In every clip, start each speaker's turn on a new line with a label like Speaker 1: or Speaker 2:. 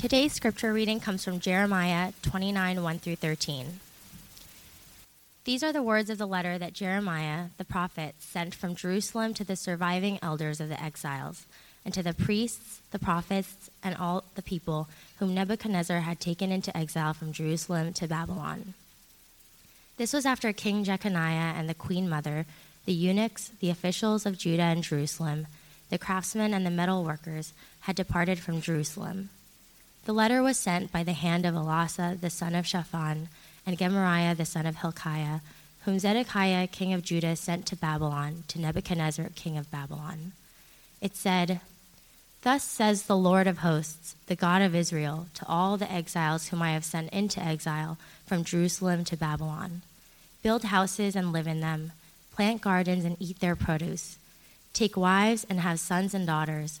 Speaker 1: Today's scripture reading comes from Jeremiah 29 1 through 13. These are the words of the letter that Jeremiah, the prophet, sent from Jerusalem to the surviving elders of the exiles, and to the priests, the prophets, and all the people whom Nebuchadnezzar had taken into exile from Jerusalem to Babylon. This was after King Jeconiah and the queen mother, the eunuchs, the officials of Judah and Jerusalem, the craftsmen and the metal workers had departed from Jerusalem. The letter was sent by the hand of Elasah the son of Shaphan and Gemariah the son of Hilkiah, whom Zedekiah king of Judah sent to Babylon to Nebuchadnezzar king of Babylon. It said, Thus says the Lord of hosts, the God of Israel, to all the exiles whom I have sent into exile from Jerusalem to Babylon Build houses and live in them, plant gardens and eat their produce. Take wives and have sons and daughters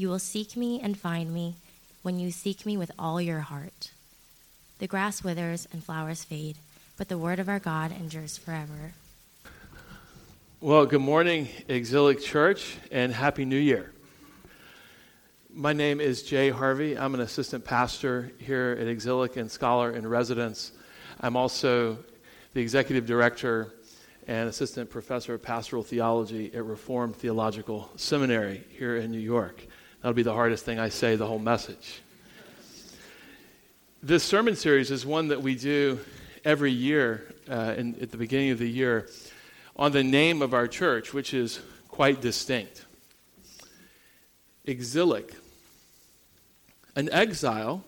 Speaker 1: You will seek me and find me when you seek me with all your heart. The grass withers and flowers fade, but the word of our God endures forever.
Speaker 2: Well, good morning, Exilic Church, and Happy New Year. My name is Jay Harvey. I'm an assistant pastor here at Exilic and scholar in residence. I'm also the executive director and assistant professor of pastoral theology at Reformed Theological Seminary here in New York. That'll be the hardest thing I say the whole message. This sermon series is one that we do every year uh, in, at the beginning of the year on the name of our church, which is quite distinct. Exilic. An exile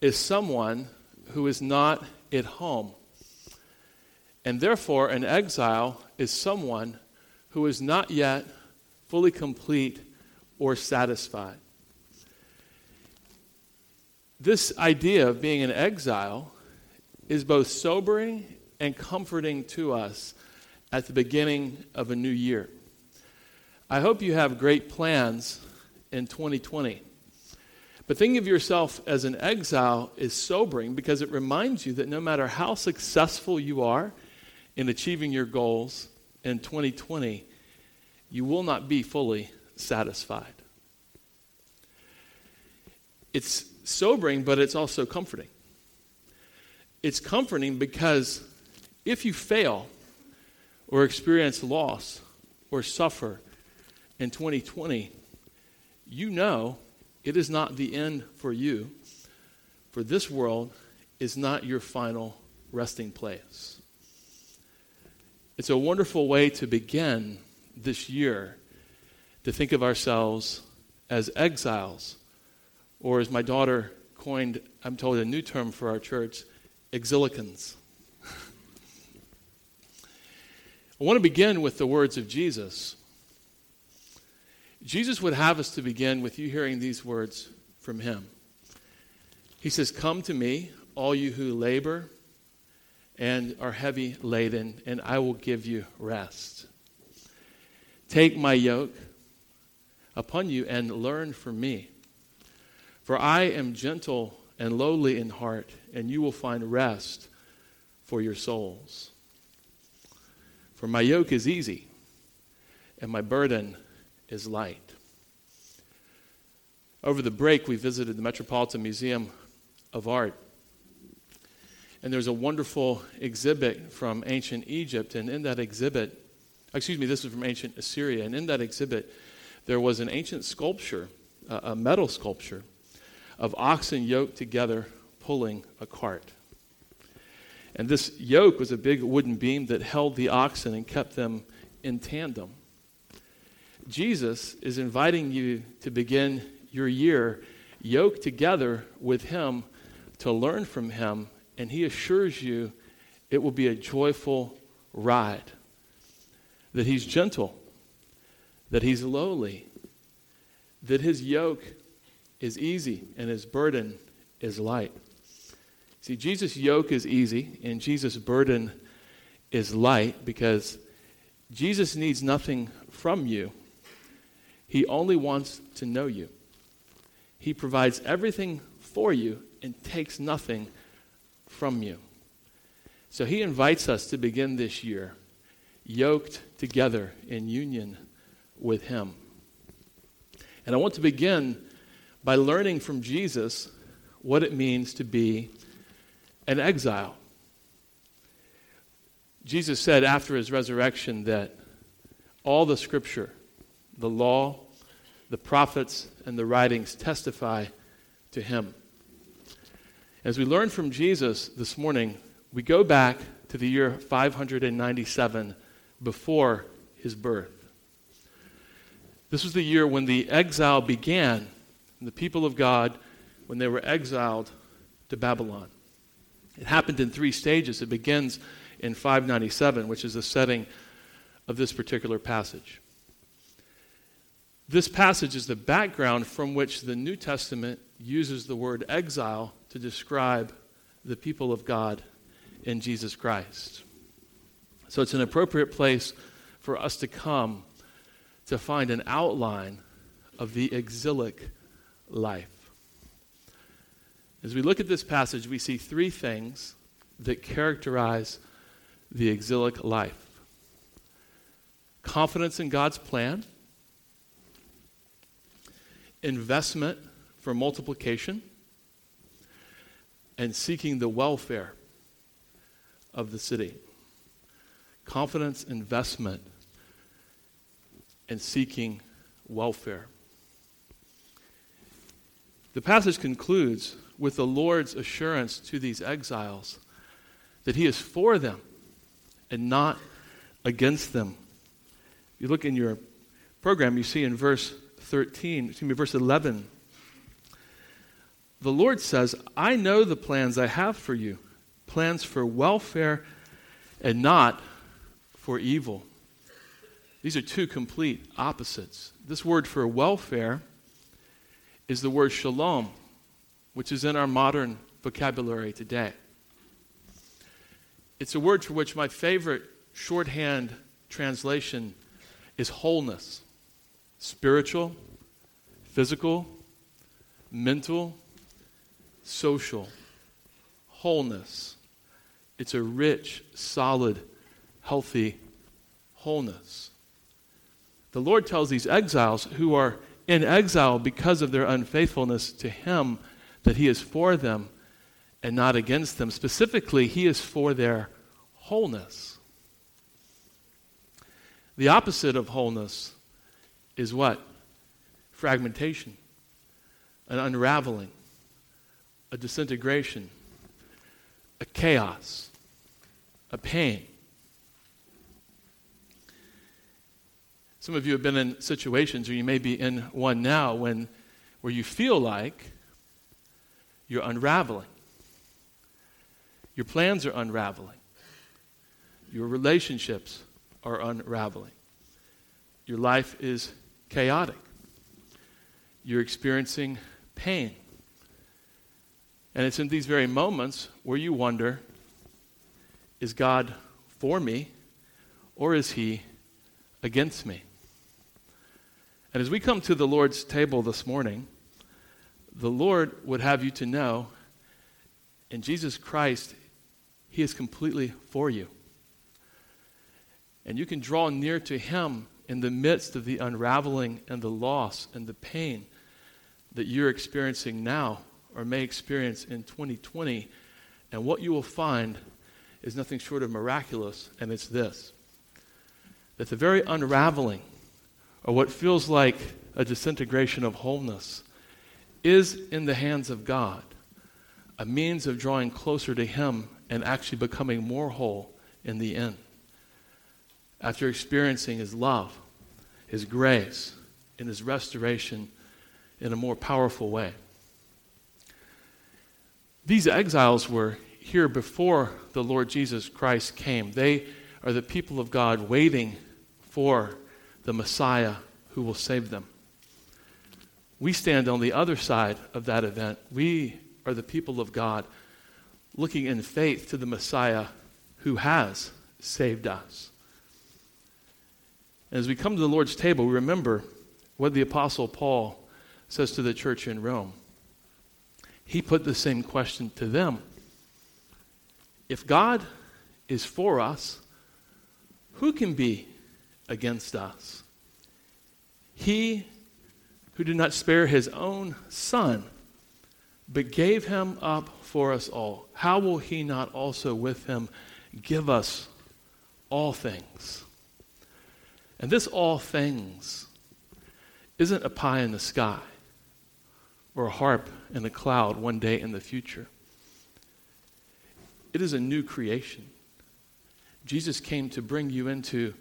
Speaker 2: is someone who is not at home. And therefore, an exile is someone who is not yet fully complete or satisfied. This idea of being an exile is both sobering and comforting to us at the beginning of a new year. I hope you have great plans in 2020. But thinking of yourself as an exile is sobering because it reminds you that no matter how successful you are in achieving your goals in 2020, you will not be fully satisfied. It's sobering, but it's also comforting. It's comforting because if you fail or experience loss or suffer in 2020, you know it is not the end for you, for this world is not your final resting place. It's a wonderful way to begin this year to think of ourselves as exiles, or as my daughter coined, I'm told, a new term for our church, exilicans. I want to begin with the words of Jesus. Jesus would have us to begin with you hearing these words from him. He says, Come to me, all you who labor and are heavy laden, and I will give you rest. Take my yoke upon you and learn from me. For I am gentle and lowly in heart, and you will find rest for your souls. For my yoke is easy, and my burden is light. Over the break, we visited the Metropolitan Museum of Art. And there's a wonderful exhibit from ancient Egypt. And in that exhibit, excuse me, this is from ancient Assyria. And in that exhibit, there was an ancient sculpture, a metal sculpture, of oxen yoked together pulling a cart. And this yoke was a big wooden beam that held the oxen and kept them in tandem. Jesus is inviting you to begin your year yoked together with Him to learn from Him, and He assures you it will be a joyful ride. That He's gentle, that He's lowly, that His yoke is easy and His burden is light. See, Jesus' yoke is easy and Jesus' burden is light because Jesus needs nothing from you. He only wants to know you. He provides everything for you and takes nothing from you. So he invites us to begin this year yoked together in union with him. And I want to begin by learning from Jesus what it means to be an exile. Jesus said after his resurrection that all the scripture, the law, the prophets, and the writings testify to him. As we learn from Jesus this morning, we go back to the year 597 before his birth. This was the year when the exile began, and the people of God, when they were exiled to Babylon. It happened in three stages. It begins in 597, which is the setting of this particular passage. This passage is the background from which the New Testament uses the word exile to describe the people of God in Jesus Christ. So it's an appropriate place for us to come to find an outline of the exilic life. As we look at this passage, we see three things that characterize the exilic life confidence in God's plan investment for multiplication, and seeking the welfare of the city. Confidence, investment, and seeking welfare. The passage concludes with the Lord's assurance to these exiles that He is for them and not against them. You look in your program, you see in verse 13, excuse me, verse 11. The Lord says, I know the plans I have for you, plans for welfare and not for evil. These are two complete opposites. This word for welfare is the word shalom, which is in our modern vocabulary today. It's a word for which my favorite shorthand translation is wholeness spiritual, physical, mental, social, wholeness. It's a rich, solid, healthy wholeness. The Lord tells these exiles who are in exile because of their unfaithfulness to Him that He is for them and not against them. Specifically, He is for their wholeness. The opposite of wholeness is what? Fragmentation, an unraveling, a disintegration, a chaos, a pain. Some of you have been in situations, or you may be in one now, when, where you feel like you're unraveling. Your plans are unraveling. Your relationships are unraveling. Your life is chaotic. You're experiencing pain. And it's in these very moments where you wonder is God for me or is he against me? And as we come to the Lord's table this morning, the Lord would have you to know in Jesus Christ, he is completely for you. And you can draw near to him in the midst of the unraveling and the loss and the pain that you're experiencing now or may experience in 2020. And what you will find is nothing short of miraculous, and it's this that the very unraveling, or what feels like a disintegration of wholeness, is in the hands of God, a means of drawing closer to Him and actually becoming more whole in the end. After experiencing his love, his grace, and his restoration in a more powerful way. These exiles were here before the Lord Jesus Christ came. They are the people of God waiting for the Messiah who will save them. We stand on the other side of that event. We are the people of God looking in faith to the Messiah who has saved us. As we come to the Lord's table, we remember what the Apostle Paul says to the church in Rome. He put the same question to them If God is for us, who can be against us? He who did not spare his own son, but gave him up for us all, how will he not also with him give us all things? And this all things isn't a pie in the sky or a harp in the cloud one day in the future. It is a new creation. Jesus came to bring you into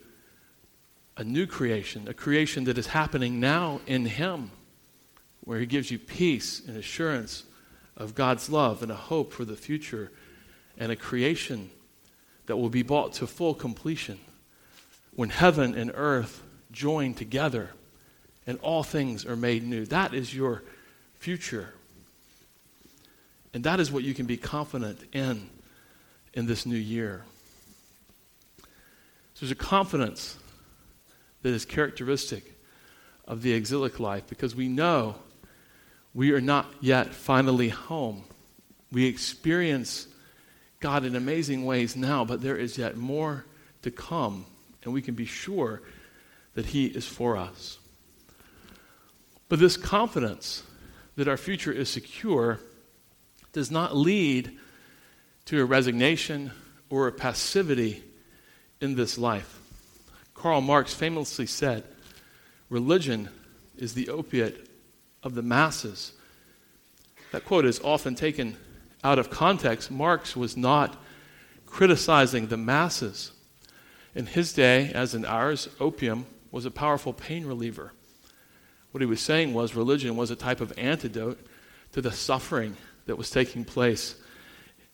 Speaker 2: a new creation, a creation that is happening now in Him, where He gives you peace and assurance of God's love and a hope for the future, and a creation that will be brought to full completion when heaven and earth join together and all things are made new. That is your future. And that is what you can be confident in in this new year. So there's a confidence that is characteristic of the exilic life because we know we are not yet finally home. We experience God in amazing ways now, but there is yet more to come and we can be sure that He is for us. But this confidence that our future is secure does not lead to a resignation or a passivity in this life. Karl Marx famously said, Religion is the opiate of the masses. That quote is often taken out of context. Marx was not criticizing the masses. In his day, as in ours, opium was a powerful pain reliever. What he was saying was religion was a type of antidote to the suffering that was taking place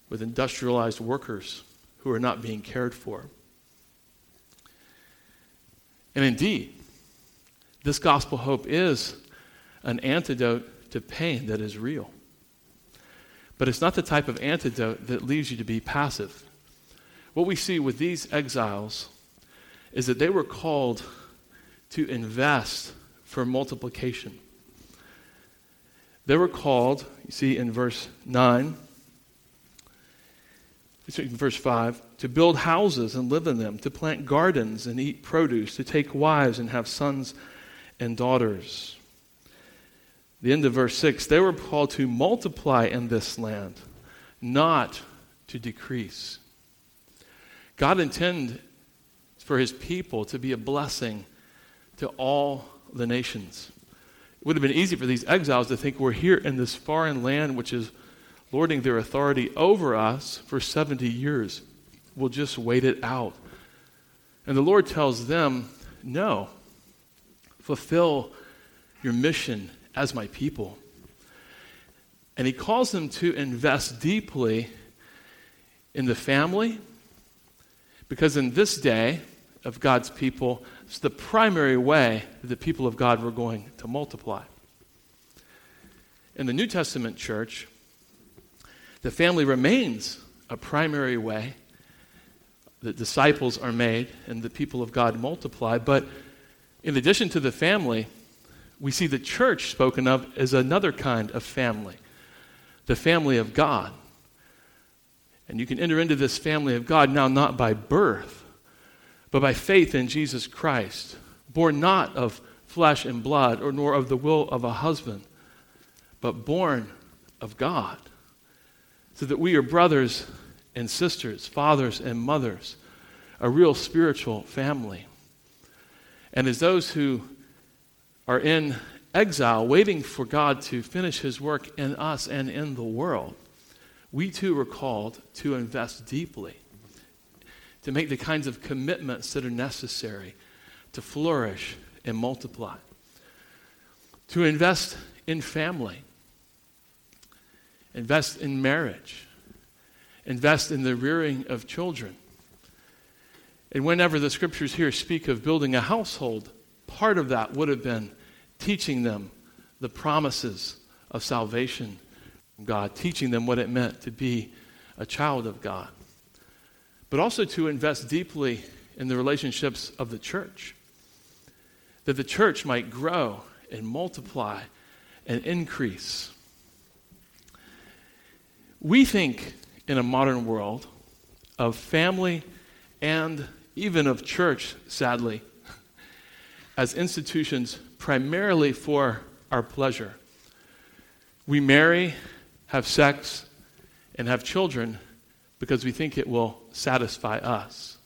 Speaker 2: with industrialized workers who are not being cared for. And indeed, this gospel hope is an antidote to pain that is real. But it's not the type of antidote that leaves you to be passive. What we see with these exiles is that they were called to invest for multiplication. They were called, you see in verse 9, in verse 5, to build houses and live in them, to plant gardens and eat produce, to take wives and have sons and daughters. The end of verse 6 they were called to multiply in this land, not to decrease. God intended for his people to be a blessing to all the nations. It would have been easy for these exiles to think we're here in this foreign land which is lording their authority over us for 70 years. We'll just wait it out. And the Lord tells them, no, fulfill your mission as my people. And he calls them to invest deeply in the family, because in this day, of God's people. It's the primary way that the people of God were going to multiply. In the New Testament church, the family remains a primary way that disciples are made and the people of God multiply. But in addition to the family, we see the church spoken of as another kind of family the family of God. And you can enter into this family of God now not by birth, but by faith in Jesus Christ, born not of flesh and blood, or nor of the will of a husband, but born of God, so that we are brothers and sisters, fathers and mothers, a real spiritual family. And as those who are in exile, waiting for God to finish his work in us and in the world, we too are called to invest deeply, to make the kinds of commitments that are necessary to flourish and multiply, to invest in family, invest in marriage, invest in the rearing of children. And whenever the scriptures here speak of building a household, part of that would have been teaching them the promises of salvation from God, teaching them what it meant to be a child of God, but also to invest deeply in the relationships of the church, that the church might grow and multiply and increase. We think in a modern world of family and even of church, sadly, as institutions primarily for our pleasure. We marry, have sex, and have children because we think it will satisfy us.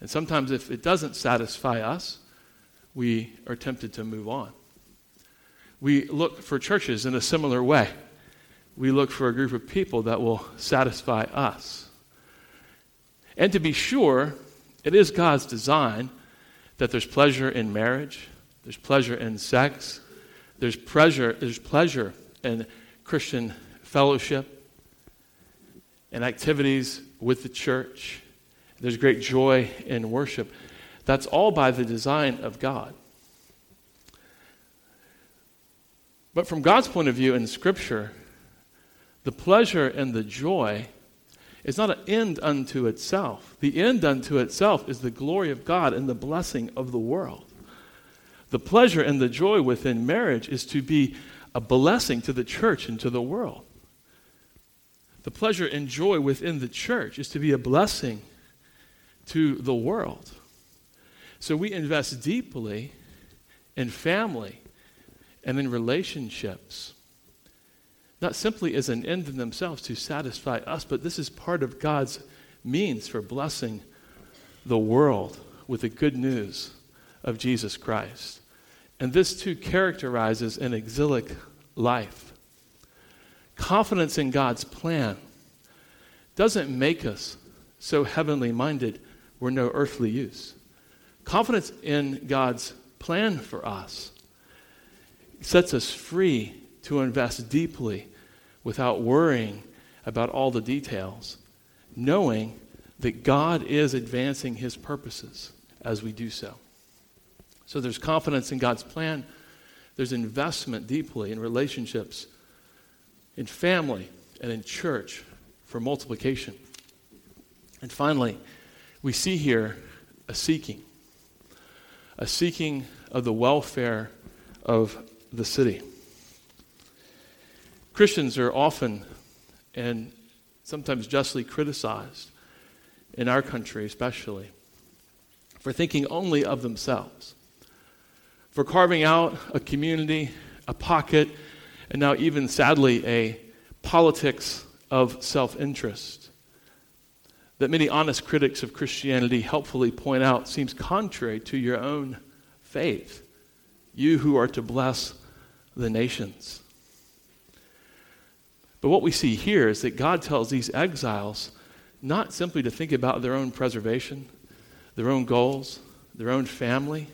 Speaker 2: And sometimes, if it doesn't satisfy us, we are tempted to move on. We look for churches in a similar way. We look for a group of people that will satisfy us. And to be sure, it is God's design that there's pleasure in marriage, there's pleasure in sex, there's pleasure, there's pleasure in Christian fellowship and activities with the church. There's great joy in worship. That's all by the design of God. But from God's point of view in Scripture, the pleasure and the joy is not an end unto itself. The end unto itself is the glory of God and the blessing of the world. The pleasure and the joy within marriage is to be a blessing to the church and to the world. The pleasure and joy within the church is to be a blessing to the world. So we invest deeply in family and in relationships not simply as an end in themselves to satisfy us, but this is part of God's means for blessing the world with the good news of Jesus Christ. And this too characterizes an exilic life. Confidence in God's plan doesn't make us so heavenly minded we're no earthly use. Confidence in God's plan for us sets us free to invest deeply without worrying about all the details, knowing that God is advancing his purposes as we do so. So there's confidence in God's plan, there's investment deeply in relationships, in family, and in church for multiplication. And finally, we see here a seeking, a seeking of the welfare of the city. Christians are often and sometimes justly criticized, in our country especially, for thinking only of themselves, for carving out a community, a pocket, and now even sadly a politics of self interest that many honest critics of Christianity helpfully point out seems contrary to your own faith, you who are to bless the nations. But what we see here is that God tells these exiles not simply to think about their own preservation, their own goals, their own family,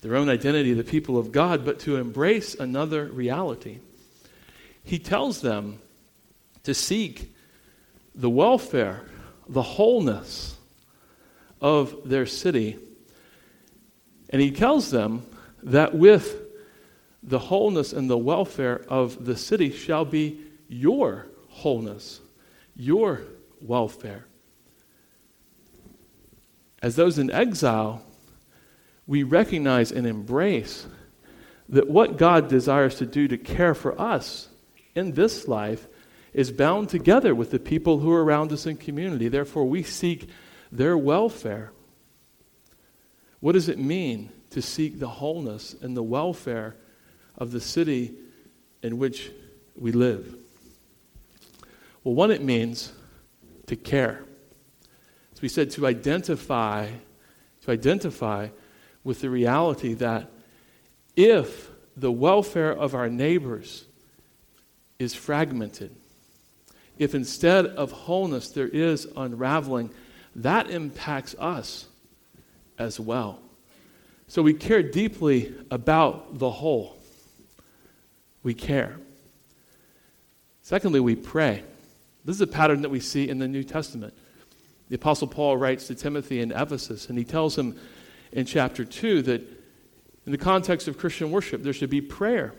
Speaker 2: their own identity, the people of God, but to embrace another reality. He tells them to seek the welfare, the wholeness of their city. And he tells them that with the wholeness and the welfare of the city shall be your wholeness, your welfare. As those in exile, we recognize and embrace that what God desires to do to care for us in this life is bound together with the people who are around us in community. Therefore, we seek their welfare. What does it mean to seek the wholeness and the welfare of the city in which we live? Well, one, it means to care. As we said, to identify, to identify with the reality that if the welfare of our neighbors is fragmented, if instead of wholeness there is unraveling, that impacts us as well. So we care deeply about the whole. We care. Secondly, we pray. This is a pattern that we see in the New Testament. The Apostle Paul writes to Timothy in Ephesus, and he tells him in chapter 2 that in the context of Christian worship, there should be prayer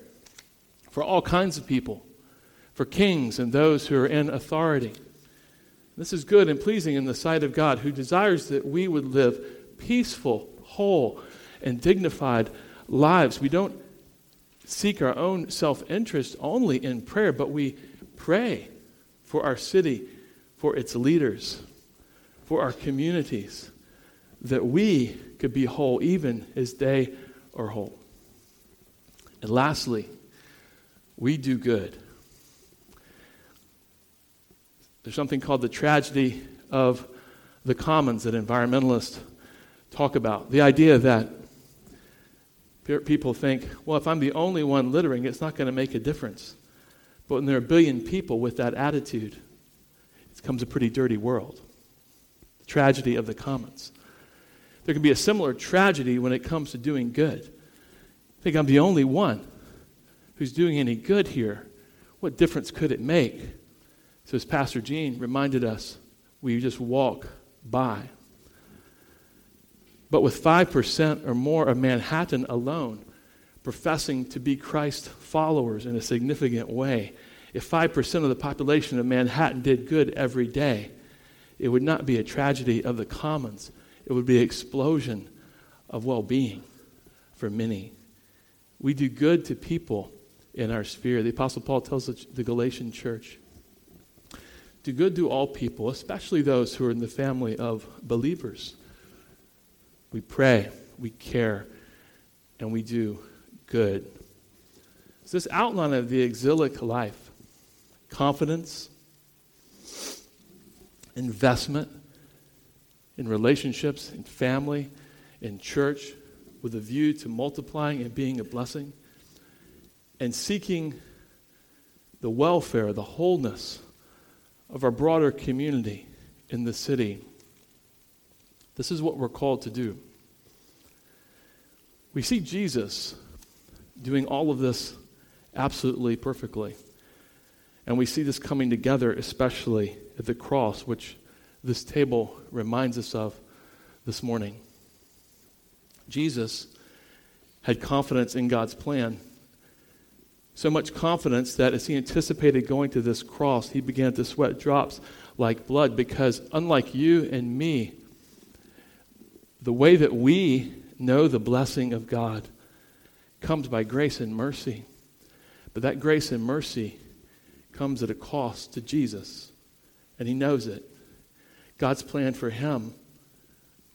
Speaker 2: for all kinds of people for kings and those who are in authority. This is good and pleasing in the sight of God, who desires that we would live peaceful, whole, and dignified lives. We don't seek our own self interest only in prayer, but we pray for our city, for its leaders, for our communities, that we could be whole even as they are whole. And lastly, we do good. There's something called the tragedy of the commons that environmentalists talk about. The idea that people think, well, if I'm the only one littering, it's not going to make a difference. But when there are a billion people with that attitude, it becomes a pretty dirty world. The tragedy of the commons. There can be a similar tragedy when it comes to doing good. I think I'm the only one who's doing any good here. What difference could it make? So, as Pastor Gene reminded us, we just walk by. But with 5% or more of Manhattan alone professing to be Christ followers in a significant way, if 5% of the population of Manhattan did good every day, it would not be a tragedy of the commons. It would be an explosion of well being for many. We do good to people in our sphere. The Apostle Paul tells the Galatian church do good to all people, especially those who are in the family of believers. We pray, we care, and we do good. So this outline of the exilic life confidence, investment in relationships, in family, in church, with a view to multiplying and being a blessing, and seeking the welfare, the wholeness of our broader community in the city. This is what we're called to do. We see Jesus doing all of this absolutely perfectly. And we see this coming together, especially at the cross, which this table reminds us of this morning. Jesus had confidence in God's plan so much confidence that as he anticipated going to this cross, he began to sweat drops like blood because, unlike you and me, the way that we know the blessing of God comes by grace and mercy. But that grace and mercy comes at a cost to Jesus, and he knows it. God's plan for him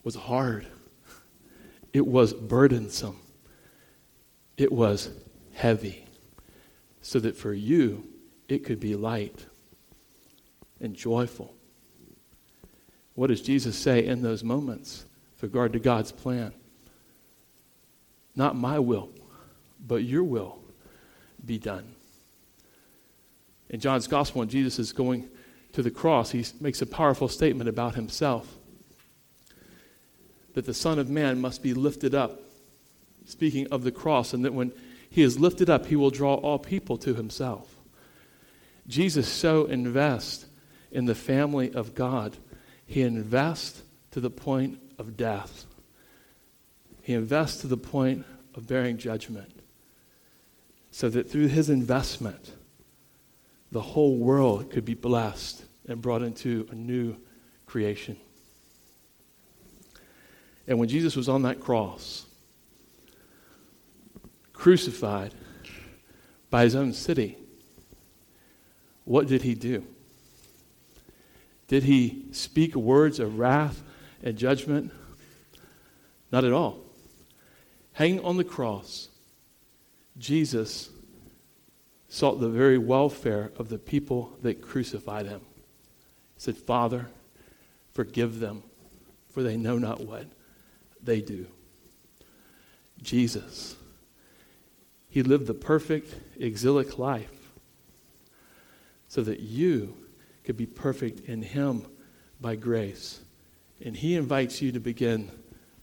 Speaker 2: was hard, it was burdensome, it was heavy so that for you it could be light and joyful. What does Jesus say in those moments with regard to God's plan? Not my will, but your will be done. In John's gospel, when Jesus is going to the cross, he makes a powerful statement about himself that the Son of Man must be lifted up, speaking of the cross, and that when he is lifted up, he will draw all people to himself. Jesus so invests in the family of God, he invests to the point of death. He invests to the point of bearing judgment. So that through his investment, the whole world could be blessed and brought into a new creation. And when Jesus was on that cross, crucified by his own city, what did he do? Did he speak words of wrath and judgment? Not at all. Hanging on the cross, Jesus sought the very welfare of the people that crucified him. He said, Father, forgive them, for they know not what they do. Jesus he lived the perfect exilic life so that you could be perfect in Him by grace. And He invites you to begin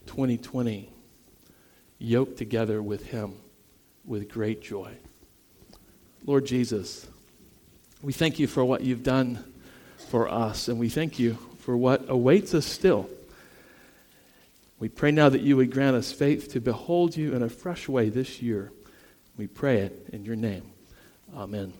Speaker 2: 2020 yoked together with Him with great joy. Lord Jesus, we thank you for what you've done for us, and we thank you for what awaits us still. We pray now that you would grant us faith to behold you in a fresh way this year. We pray it in your name. Amen.